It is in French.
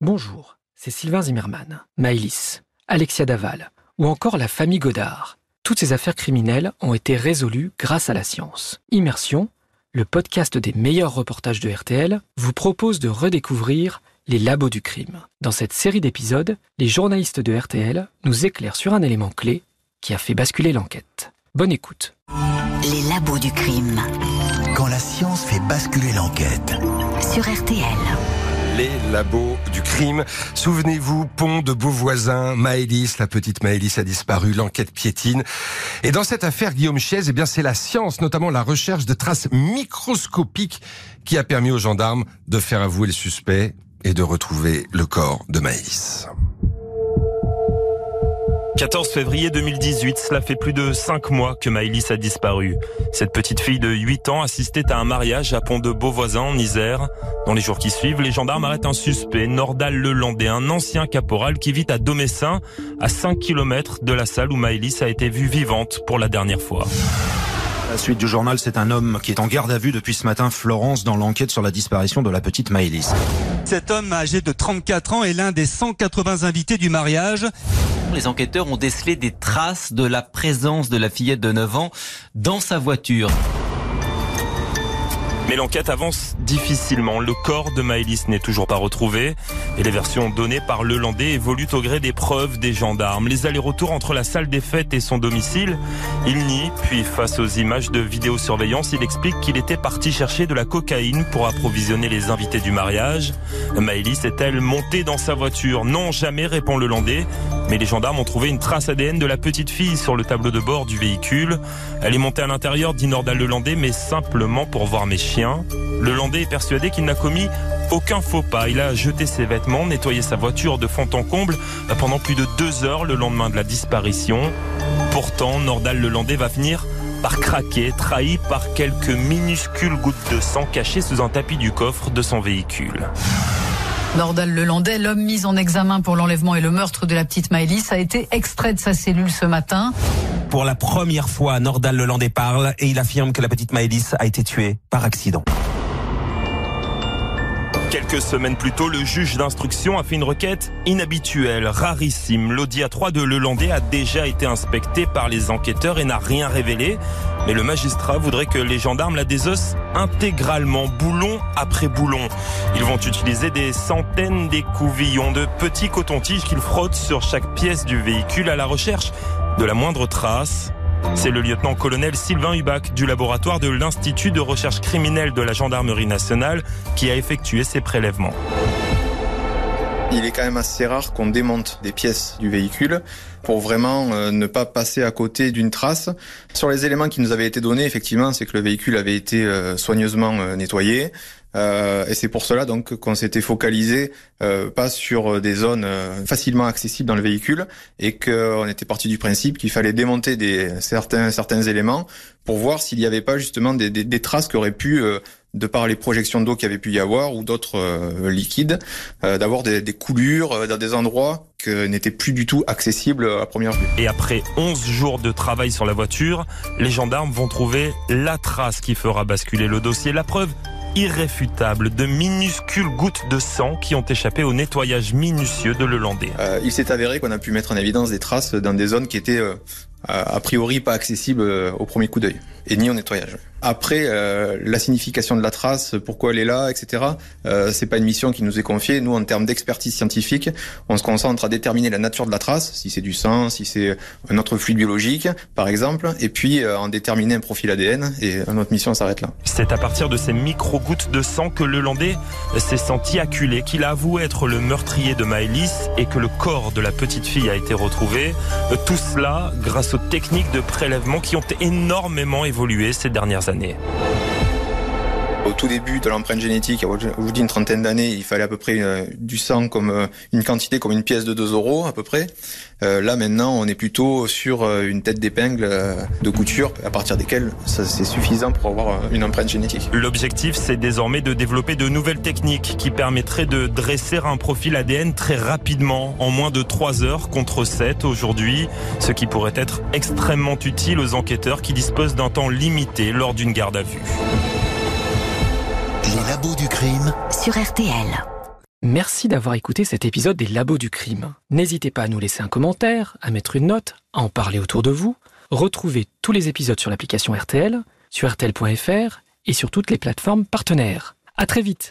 Bonjour, c'est Sylvain Zimmermann, Maëlys, Alexia Daval ou encore la famille Godard. Toutes ces affaires criminelles ont été résolues grâce à la science. Immersion, le podcast des meilleurs reportages de RTL, vous propose de redécouvrir les labos du crime. Dans cette série d'épisodes, les journalistes de RTL nous éclairent sur un élément clé qui a fait basculer l'enquête. Bonne écoute. Les labos du crime Quand la science fait basculer l'enquête. sur RTL. Les labos du crime. Souvenez-vous, pont de Beauvoisin, Maëlys, la petite Maëlys a disparu, l'enquête piétine. Et dans cette affaire, Guillaume Chiez, eh bien, c'est la science, notamment la recherche de traces microscopiques qui a permis aux gendarmes de faire avouer le suspect et de retrouver le corps de Maëlys. 14 février 2018, cela fait plus de 5 mois que Maëlys a disparu. Cette petite fille de 8 ans assistait à un mariage à Pont de Beauvoisin en Isère. Dans les jours qui suivent, les gendarmes arrêtent un suspect, Nordal Lelandais, un ancien caporal qui vit à Domessin, à 5 km de la salle où Maëlys a été vue vivante pour la dernière fois. La suite du journal, c'est un homme qui est en garde à vue depuis ce matin, Florence, dans l'enquête sur la disparition de la petite Maëlys. Cet homme âgé de 34 ans est l'un des 180 invités du mariage. Les enquêteurs ont décelé des traces de la présence de la fillette de 9 ans dans sa voiture. Mais l'enquête avance difficilement. Le corps de Maëlys n'est toujours pas retrouvé et les versions données par le Landais évoluent au gré des preuves des gendarmes. Les allers-retours entre la salle des fêtes et son domicile, il nie, puis face aux images de vidéosurveillance, il explique qu'il était parti chercher de la cocaïne pour approvisionner les invités du mariage. Maëlys est-elle montée dans sa voiture? Non, jamais, répond le Landais. Mais les gendarmes ont trouvé une trace ADN de la petite fille sur le tableau de bord du véhicule. Elle est montée à l'intérieur, dit Nordal Lelandais, mais simplement pour voir mes chiens. Le Landais est persuadé qu'il n'a commis aucun faux pas. Il a jeté ses vêtements, nettoyé sa voiture de fond en comble pendant plus de deux heures le lendemain de la disparition. Pourtant, Nordal Lelandais va finir par craquer, trahi par quelques minuscules gouttes de sang cachées sous un tapis du coffre de son véhicule. Nordal Lelandais, l'homme mis en examen pour l'enlèvement et le meurtre de la petite Maëlys, a été extrait de sa cellule ce matin. Pour la première fois, Nordal Lelandais parle et il affirme que la petite Maëlys a été tuée par accident. Quelques semaines plus tôt, le juge d'instruction a fait une requête inhabituelle, rarissime. L'Audi A3 de Lelandais a déjà été inspecté par les enquêteurs et n'a rien révélé. Mais le magistrat voudrait que les gendarmes la désossent intégralement, boulon après boulon. Ils vont utiliser des centaines d'écouvillons de petits cotons-tiges qu'ils frottent sur chaque pièce du véhicule à la recherche de la moindre trace. C'est le lieutenant-colonel Sylvain Hubac du laboratoire de l'Institut de recherche criminelle de la Gendarmerie nationale qui a effectué ces prélèvements. Il est quand même assez rare qu'on démonte des pièces du véhicule pour vraiment euh, ne pas passer à côté d'une trace. Sur les éléments qui nous avaient été donnés, effectivement, c'est que le véhicule avait été euh, soigneusement euh, nettoyé. Euh, et c'est pour cela donc qu'on s'était focalisé euh, pas sur des zones euh, facilement accessibles dans le véhicule et qu'on était parti du principe qu'il fallait démonter des certains certains éléments pour voir s'il n'y avait pas justement des, des, traces qui auraient pu de par les projections d'eau qu'il y avait pu y avoir ou d'autres liquides, d'avoir des, des coulures dans des endroits que n'étaient plus du tout accessibles à première vue. Et après 11 jours de travail sur la voiture, les gendarmes vont trouver la trace qui fera basculer le dossier. La preuve irréfutable de minuscules gouttes de sang qui ont échappé au nettoyage minutieux de Lelandais. Euh, il s'est avéré qu'on a pu mettre en évidence des traces dans des zones qui étaient euh, a priori pas accessibles euh, au premier coup d'œil et ni au nettoyage. Après, euh, la signification de la trace, pourquoi elle est là, etc. Euh, c'est pas une mission qui nous est confiée. Nous, en termes d'expertise scientifique, on se concentre à déterminer la nature de la trace, si c'est du sang, si c'est un autre fluide biologique, par exemple, et puis euh, en déterminer un profil ADN. Et notre mission s'arrête là. C'est à partir de ces micro-gouttes de sang que le Landais s'est senti acculé, qu'il a avoué être le meurtrier de Maëlys et que le corps de la petite fille a été retrouvé. Euh, Tout cela grâce aux techniques de prélèvement qui ont énormément évolué ces dernières 三弟 Au tout début de l'empreinte génétique, je vous dis une trentaine d'années, il fallait à peu près euh, du sang comme euh, une quantité comme une pièce de 2 euros à peu près. Euh, là maintenant, on est plutôt sur une tête d'épingle de couture à partir desquelles c'est suffisant pour avoir une empreinte génétique. L'objectif, c'est désormais de développer de nouvelles techniques qui permettraient de dresser un profil ADN très rapidement, en moins de 3 heures contre 7 aujourd'hui, ce qui pourrait être extrêmement utile aux enquêteurs qui disposent d'un temps limité lors d'une garde à vue. Crime Sur RTL. Merci d'avoir écouté cet épisode des Labos du crime. N'hésitez pas à nous laisser un commentaire, à mettre une note, à en parler autour de vous. Retrouvez tous les épisodes sur l'application RTL, sur RTL.fr et sur toutes les plateformes partenaires. À très vite